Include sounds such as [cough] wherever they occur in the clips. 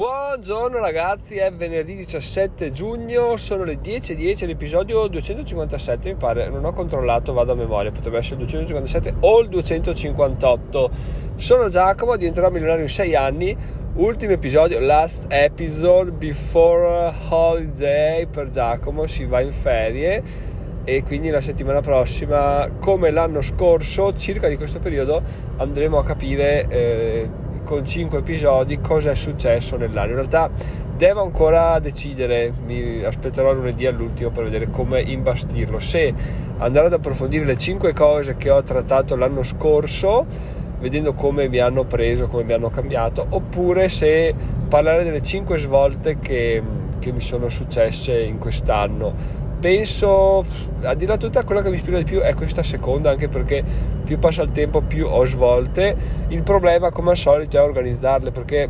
Buongiorno ragazzi, è venerdì 17 giugno, sono le 10.10, 10, l'episodio 257 mi pare, non ho controllato, vado a memoria, potrebbe essere il 257 o il 258. Sono Giacomo, diventerò milionario in 6 anni, ultimo episodio, last episode before holiday per Giacomo, si va in ferie e quindi la settimana prossima, come l'anno scorso, circa di questo periodo, andremo a capire... Eh, con 5 episodi cosa è successo nell'anno. In realtà devo ancora decidere, mi aspetterò lunedì all'ultimo per vedere come imbastirlo. Se andare ad approfondire le 5 cose che ho trattato l'anno scorso, vedendo come mi hanno preso, come mi hanno cambiato, oppure se parlare delle 5 svolte che, che mi sono successe in quest'anno penso a dire la tutta quella che mi ispira di più è questa seconda anche perché più passa il tempo più ho svolte. Il problema come al solito è organizzarle perché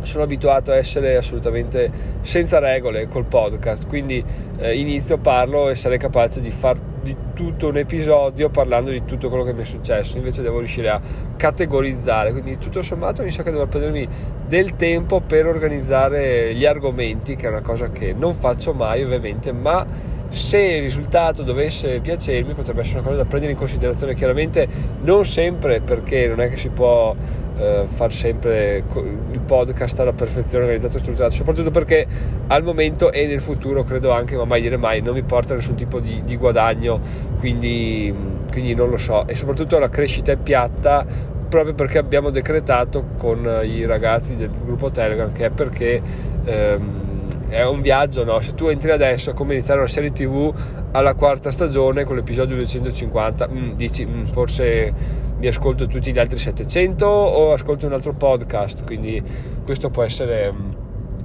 sono abituato a essere assolutamente senza regole col podcast. Quindi eh, inizio parlo e sarei capace di far di tutto un episodio parlando di tutto quello che mi è successo. Invece devo riuscire a categorizzare. Quindi tutto sommato mi sa che devo prendermi del tempo per organizzare gli argomenti che è una cosa che non faccio mai ovviamente ma se il risultato dovesse piacermi potrebbe essere una cosa da prendere in considerazione. Chiaramente non sempre perché non è che si può eh, far sempre il podcast alla perfezione organizzato e strutturato soprattutto perché al momento e nel futuro credo anche ma mai dire mai non mi porta nessun tipo di, di guadagno quindi, quindi non lo so. E soprattutto la crescita è piatta proprio perché abbiamo decretato con i ragazzi del gruppo Telegram che è perché ehm, è un viaggio, no? Se tu entri adesso come iniziare una serie TV alla quarta stagione con l'episodio 250, mm, dici mm, forse mi ascolto tutti gli altri 700 o ascolto un altro podcast, quindi questo può essere mm,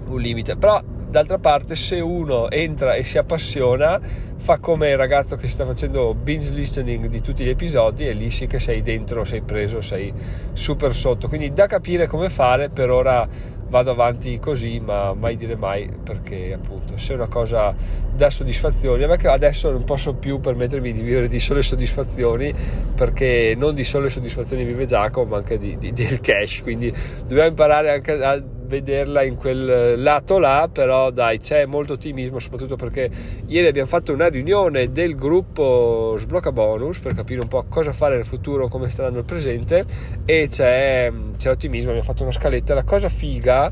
un limite. Però d'altra parte se uno entra e si appassiona fa come il ragazzo che si sta facendo binge listening di tutti gli episodi e lì sì che sei dentro, sei preso, sei super sotto. Quindi da capire come fare, per ora vado avanti così, ma mai dire mai perché appunto. Se una cosa dà soddisfazioni, a me che adesso non posso più permettermi di vivere di sole soddisfazioni perché non di sole soddisfazioni vive Giacomo, ma anche di, di, del cash, quindi dobbiamo imparare anche a vederla in quel lato là, però dai, c'è molto ottimismo, soprattutto perché ieri abbiamo fatto una riunione del gruppo Sblocca Bonus per capire un po' cosa fare nel futuro, come sta andando il presente e c'è, c'è ottimismo, abbiamo fatto una scaletta, la cosa figa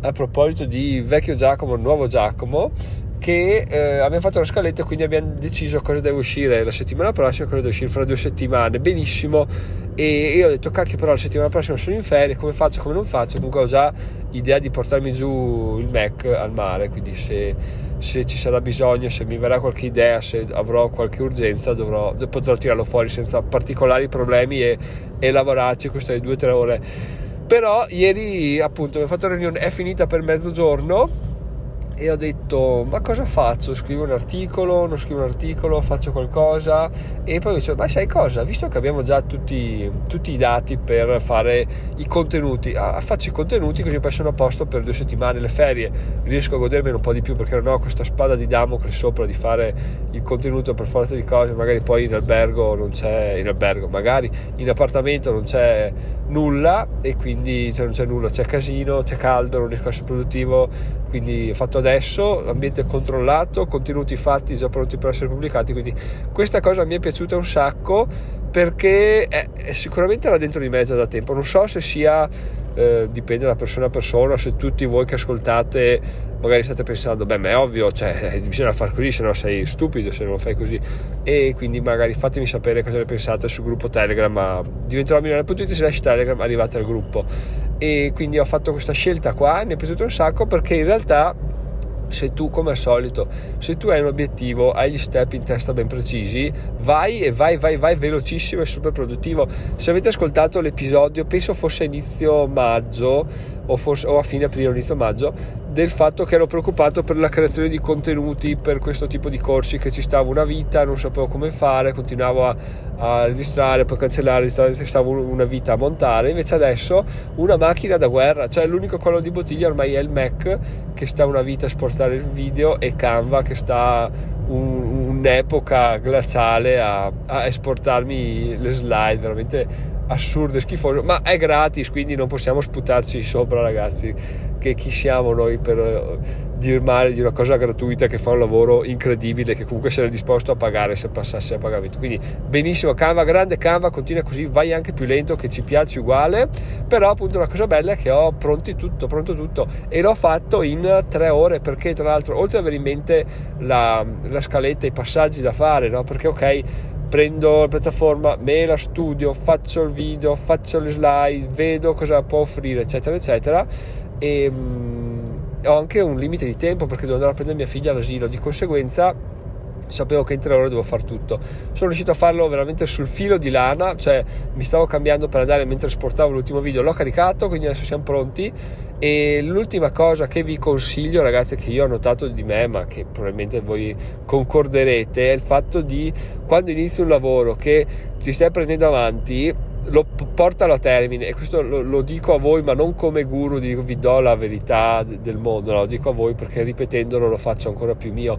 a proposito di vecchio Giacomo, nuovo Giacomo, che eh, abbiamo fatto una scaletta e quindi abbiamo deciso cosa deve uscire la settimana prossima, cosa deve uscire fra due settimane, benissimo. E io ho detto cacchio però la settimana prossima sono in ferie, come faccio, come non faccio, comunque ho già idea di portarmi giù il Mac al mare, quindi se, se ci sarà bisogno, se mi verrà qualche idea, se avrò qualche urgenza dovrò, potrò tirarlo fuori senza particolari problemi e, e lavorarci queste due o tre ore. Però ieri appunto abbiamo fatto la riunione è finita per mezzogiorno e ho detto ma cosa faccio? Scrivo un articolo, non scrivo un articolo, faccio qualcosa e poi mi dicevo ma sai cosa? Visto che abbiamo già tutti, tutti i dati per fare i contenuti, ah, faccio i contenuti così poi sono a posto per due settimane, le ferie riesco a godermene un po' di più perché non ho questa spada di Damocle sopra di fare il contenuto per forza di cose, magari poi in albergo non c'è, in albergo magari in appartamento non c'è nulla e quindi cioè non c'è nulla, c'è casino, c'è caldo, non riesco a essere produttivo, quindi ho fatto adesso, ambiente controllato, contenuti fatti già pronti per essere pubblicati, quindi questa cosa mi è piaciuta un sacco perché è, è sicuramente era dentro di me già da tempo, non so se sia, eh, dipende da persona a persona, se tutti voi che ascoltate magari state pensando, beh ma è ovvio, cioè, bisogna far così, se no sei stupido se non lo fai così. E quindi magari fatemi sapere cosa ne pensate sul gruppo Telegram, ma diventerò milionario.it slash Telegram, arrivate al gruppo. E quindi ho fatto questa scelta qua, mi è piaciuto un sacco perché in realtà se tu come al solito se tu hai un obiettivo hai gli step in testa ben precisi vai e vai vai vai velocissimo e super produttivo se avete ascoltato l'episodio penso fosse inizio maggio o, forse, o a fine aprile o inizio maggio del fatto che ero preoccupato per la creazione di contenuti per questo tipo di corsi che ci stavo una vita non sapevo come fare continuavo a, a registrare poi cancellare registrare stavo una vita a montare. Invece adesso una macchina da guerra cioè l'unico collo di bottiglia ormai è il Mac che sta una vita a spostare il video e Canva che sta un, un'epoca glaciale a, a esportarmi le slide veramente assurdo e schifoso ma è gratis quindi non possiamo sputarci sopra ragazzi che chi siamo noi per eh, dir male di una cosa gratuita che fa un lavoro incredibile che comunque sarei disposto a pagare se passasse a pagamento quindi benissimo Canva grande Canva continua così vai anche più lento che ci piace uguale però appunto la cosa bella è che ho pronti tutto pronto tutto e l'ho fatto in tre ore perché tra l'altro oltre ad avere in mente la, la scaletta i passaggi da fare no? perché ok prendo la piattaforma, me la studio, faccio il video, faccio le slide, vedo cosa può offrire, eccetera, eccetera. E um, ho anche un limite di tempo perché devo andare a prendere mia figlia all'asilo, di conseguenza sapevo che in tre ore devo fare tutto. Sono riuscito a farlo veramente sul filo di lana, cioè mi stavo cambiando per andare mentre esportavo l'ultimo video, l'ho caricato, quindi adesso siamo pronti. E l'ultima cosa che vi consiglio, ragazzi, che io ho notato di me, ma che probabilmente voi concorderete, è il fatto di quando inizi un lavoro che ti stai prendendo avanti, lo portalo a termine e questo lo, lo, dico a voi ma non come guru vi do la verità del mondo no, lo dico a voi perché ripetendolo lo faccio ancora più mio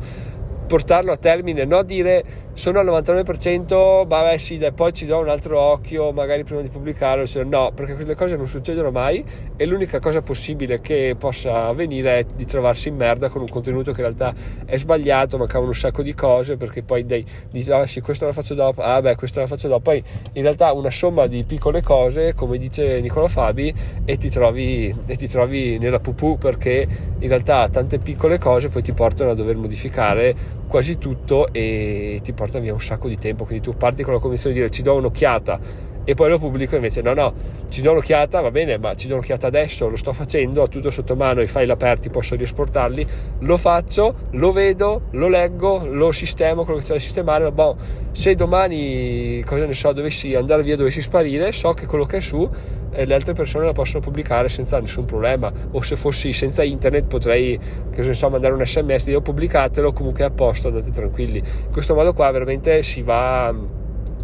portarlo a termine, non dire sono al 99%, vabbè sì, dai, poi ci do un altro occhio, magari prima di pubblicarlo, no, perché quelle cose non succedono mai e l'unica cosa possibile che possa avvenire è di trovarsi in merda con un contenuto che in realtà è sbagliato, mancavano un sacco di cose, perché poi dei, dici, ah sì, questo la faccio dopo, ah beh, questo la faccio dopo, poi in realtà una somma di piccole cose, come dice Nicola Fabi, e ti trovi, e ti trovi nella pupù perché in realtà tante piccole cose poi ti portano a dover modificare quasi tutto e ti porta via un sacco di tempo. Quindi tu parti con la convinzione di dire ci do un'occhiata e poi lo pubblico invece no no ci do un'occhiata va bene ma ci do un'occhiata adesso lo sto facendo ho tutto sotto mano i file aperti posso riesportarli lo faccio lo vedo lo leggo lo sistemo quello che c'è da sistemare boh, se domani cosa ne so dovessi andare via dovessi sparire so che quello che è su eh, le altre persone la possono pubblicare senza nessun problema. O se fossi senza internet potrei che ne so mandare un sms io pubblicatelo comunque è a posto andate tranquilli. In questo modo qua veramente si va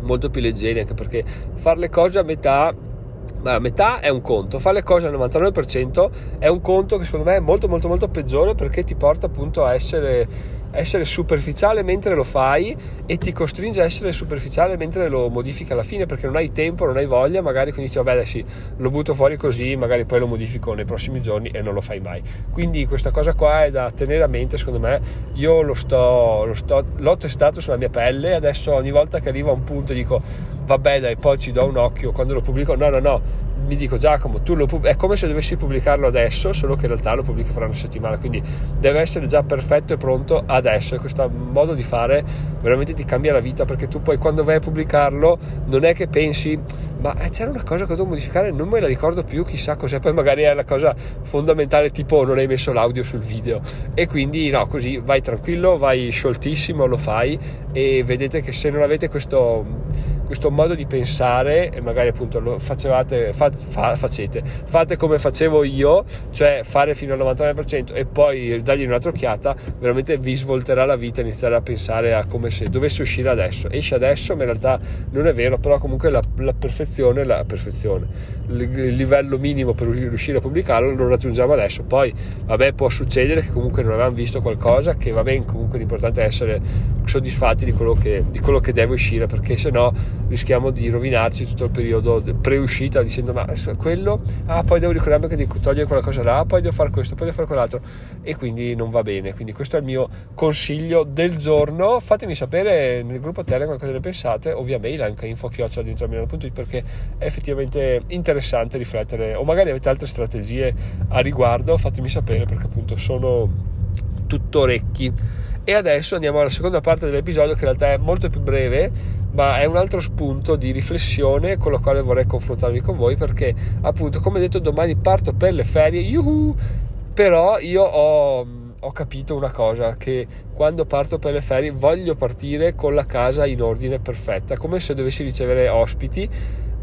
molto più leggeri anche perché fare le cose a metà a metà è un conto, fare le cose al 99% è un conto che secondo me è molto molto molto peggiore perché ti porta appunto a essere essere superficiale mentre lo fai e ti costringe a essere superficiale mentre lo modifichi alla fine perché non hai tempo, non hai voglia, magari quindi dici vabbè sì, lo butto fuori così, magari poi lo modifico nei prossimi giorni e non lo fai mai. Quindi questa cosa qua è da tenere a mente, secondo me, io lo sto, lo sto, l'ho testato sulla mia pelle, adesso ogni volta che arrivo a un punto dico vabbè dai, poi ci do un occhio quando lo pubblico, no no no, mi dico Giacomo, tu lo pub- è come se dovessi pubblicarlo adesso, solo che in realtà lo pubblico fra una settimana, quindi deve essere già perfetto e pronto adesso e questo modo di fare veramente ti cambia la vita perché tu poi quando vai a pubblicarlo non è che pensi ma eh, c'era una cosa che devo modificare, non me la ricordo più, chissà cos'è, poi magari è la cosa fondamentale tipo non hai messo l'audio sul video e quindi no, così vai tranquillo, vai scioltissimo, lo fai e vedete che se non avete questo, questo modo di pensare e magari appunto lo facevate, fa, fa, facete, fate come facevo io, cioè fare fino al 99% e poi dargli un'altra occhiata, veramente vi svolterà la vita iniziare a pensare a come se dovesse uscire adesso, esce adesso, ma in realtà non è vero, però comunque la, la perfezione la perfezione, il livello minimo per riuscire a pubblicarlo lo raggiungiamo adesso. Poi, vabbè, può succedere che comunque non avevamo visto qualcosa, che va bene, comunque l'importante è essere soddisfatti di quello che, di quello che deve uscire, perché se no rischiamo di rovinarci tutto il periodo pre-uscita dicendo ma quello, ah poi devo ricordarmi che devo togliere quella cosa là, poi devo fare questo, poi devo fare quell'altro e quindi non va bene. Quindi questo è il mio consiglio del giorno. Fatemi sapere nel gruppo Telegram cosa ne pensate, o via mail anche info-milano.it perché è effettivamente interessante riflettere o magari avete altre strategie a riguardo fatemi sapere perché appunto sono tutto orecchi e adesso andiamo alla seconda parte dell'episodio che in realtà è molto più breve ma è un altro spunto di riflessione con la quale vorrei confrontarmi con voi perché appunto come detto domani parto per le ferie yuhu, però io ho ho capito una cosa, che quando parto per le ferie voglio partire con la casa in ordine perfetta, come se dovessi ricevere ospiti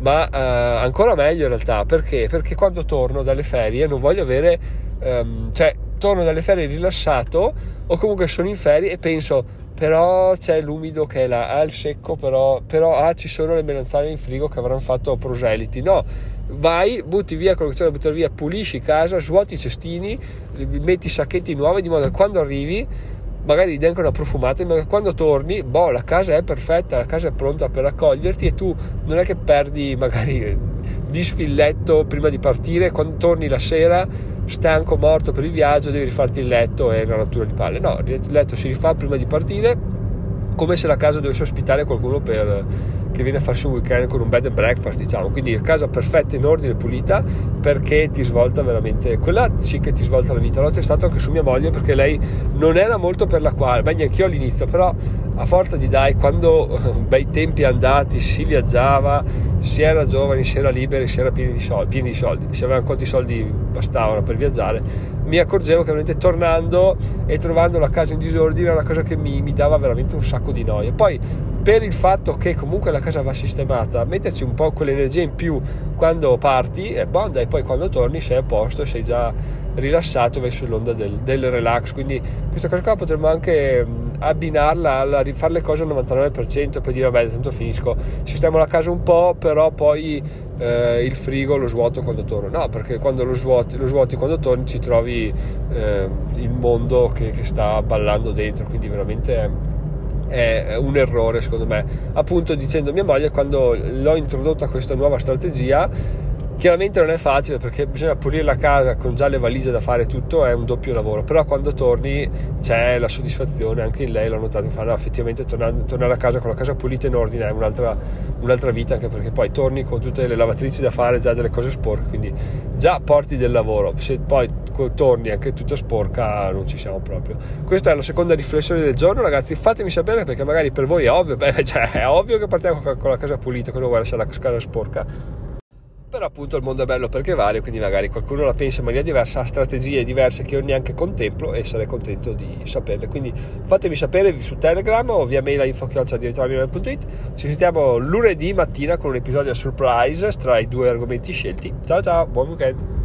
ma eh, ancora meglio in realtà perché? Perché quando torno dalle ferie non voglio avere, ehm, cioè torno dalle ferie rilassato o comunque sono in ferie e penso però c'è l'umido che è là, ah il secco però, però ah ci sono le melanzane in frigo che avranno fatto proseliti, no, vai, butti via quello che c'è da buttare via, pulisci casa, svuoti i cestini, metti i sacchetti nuovi di modo che quando arrivi magari gli anche una profumata, ma quando torni, boh, la casa è perfetta, la casa è pronta per accoglierti e tu non è che perdi magari di sfilletto prima di partire, quando torni la sera stanco, morto per il viaggio, devi rifarti il letto e una rottura di palle. No, il letto si rifà prima di partire, come se la casa dovesse ospitare qualcuno per, che viene a farsi un weekend con un bed and breakfast, diciamo. Quindi casa perfetta, in ordine, pulita, perché ti svolta veramente, quella sì che ti svolta la vita. L'ho testato anche su mia moglie perché lei non era molto per la quale, beh neanche io all'inizio, però a forza di dai, quando bei tempi andati si viaggiava, si era giovani, si era liberi, si era pieni di soldi, pieni di soldi, si avevano quanti soldi bastavano per viaggiare, mi accorgevo che veramente tornando e trovando la casa in disordine era una cosa che mi, mi dava veramente un sacco di noia. Poi per il fatto che comunque la casa va sistemata, metterci un po' quell'energia in più quando parti è buona e poi quando torni sei a posto, sei già rilassato verso l'onda del, del relax. Quindi questa cosa qua potremmo anche abbinarla alla rifare le cose al 99% e poi dire vabbè tanto finisco, sistemo la casa un po' però poi eh, il frigo lo svuoto quando torno. No, perché quando lo svuoti, lo svuoti quando torni ci trovi eh, il mondo che, che sta ballando dentro, quindi veramente è un errore secondo me appunto dicendo mia moglie quando l'ho introdotta questa nuova strategia Chiaramente non è facile perché bisogna pulire la casa con già le valigie da fare tutto, è un doppio lavoro, però quando torni c'è la soddisfazione, anche in lei l'ho notato, fa, no, effettivamente tornare, tornare, a casa con la casa pulita in ordine è un'altra, un'altra, vita, anche perché poi torni con tutte le lavatrici da fare, già delle cose sporche, quindi già porti del lavoro, se poi torni anche tutta sporca non ci siamo proprio. Questa è la seconda riflessione del giorno, ragazzi, fatemi sapere perché magari per voi è ovvio, beh, [laughs] cioè, è ovvio che partiamo con la casa pulita, cosa vuoi lasciare la casa sporca? Però appunto il mondo è bello perché varia quindi magari qualcuno la pensa in maniera diversa ha strategie diverse che io neanche contemplo e sarei contento di saperle. Quindi fatemi sapere su Telegram o via mail a info.it ci sentiamo lunedì mattina con un episodio surprise tra i due argomenti scelti. Ciao ciao buon weekend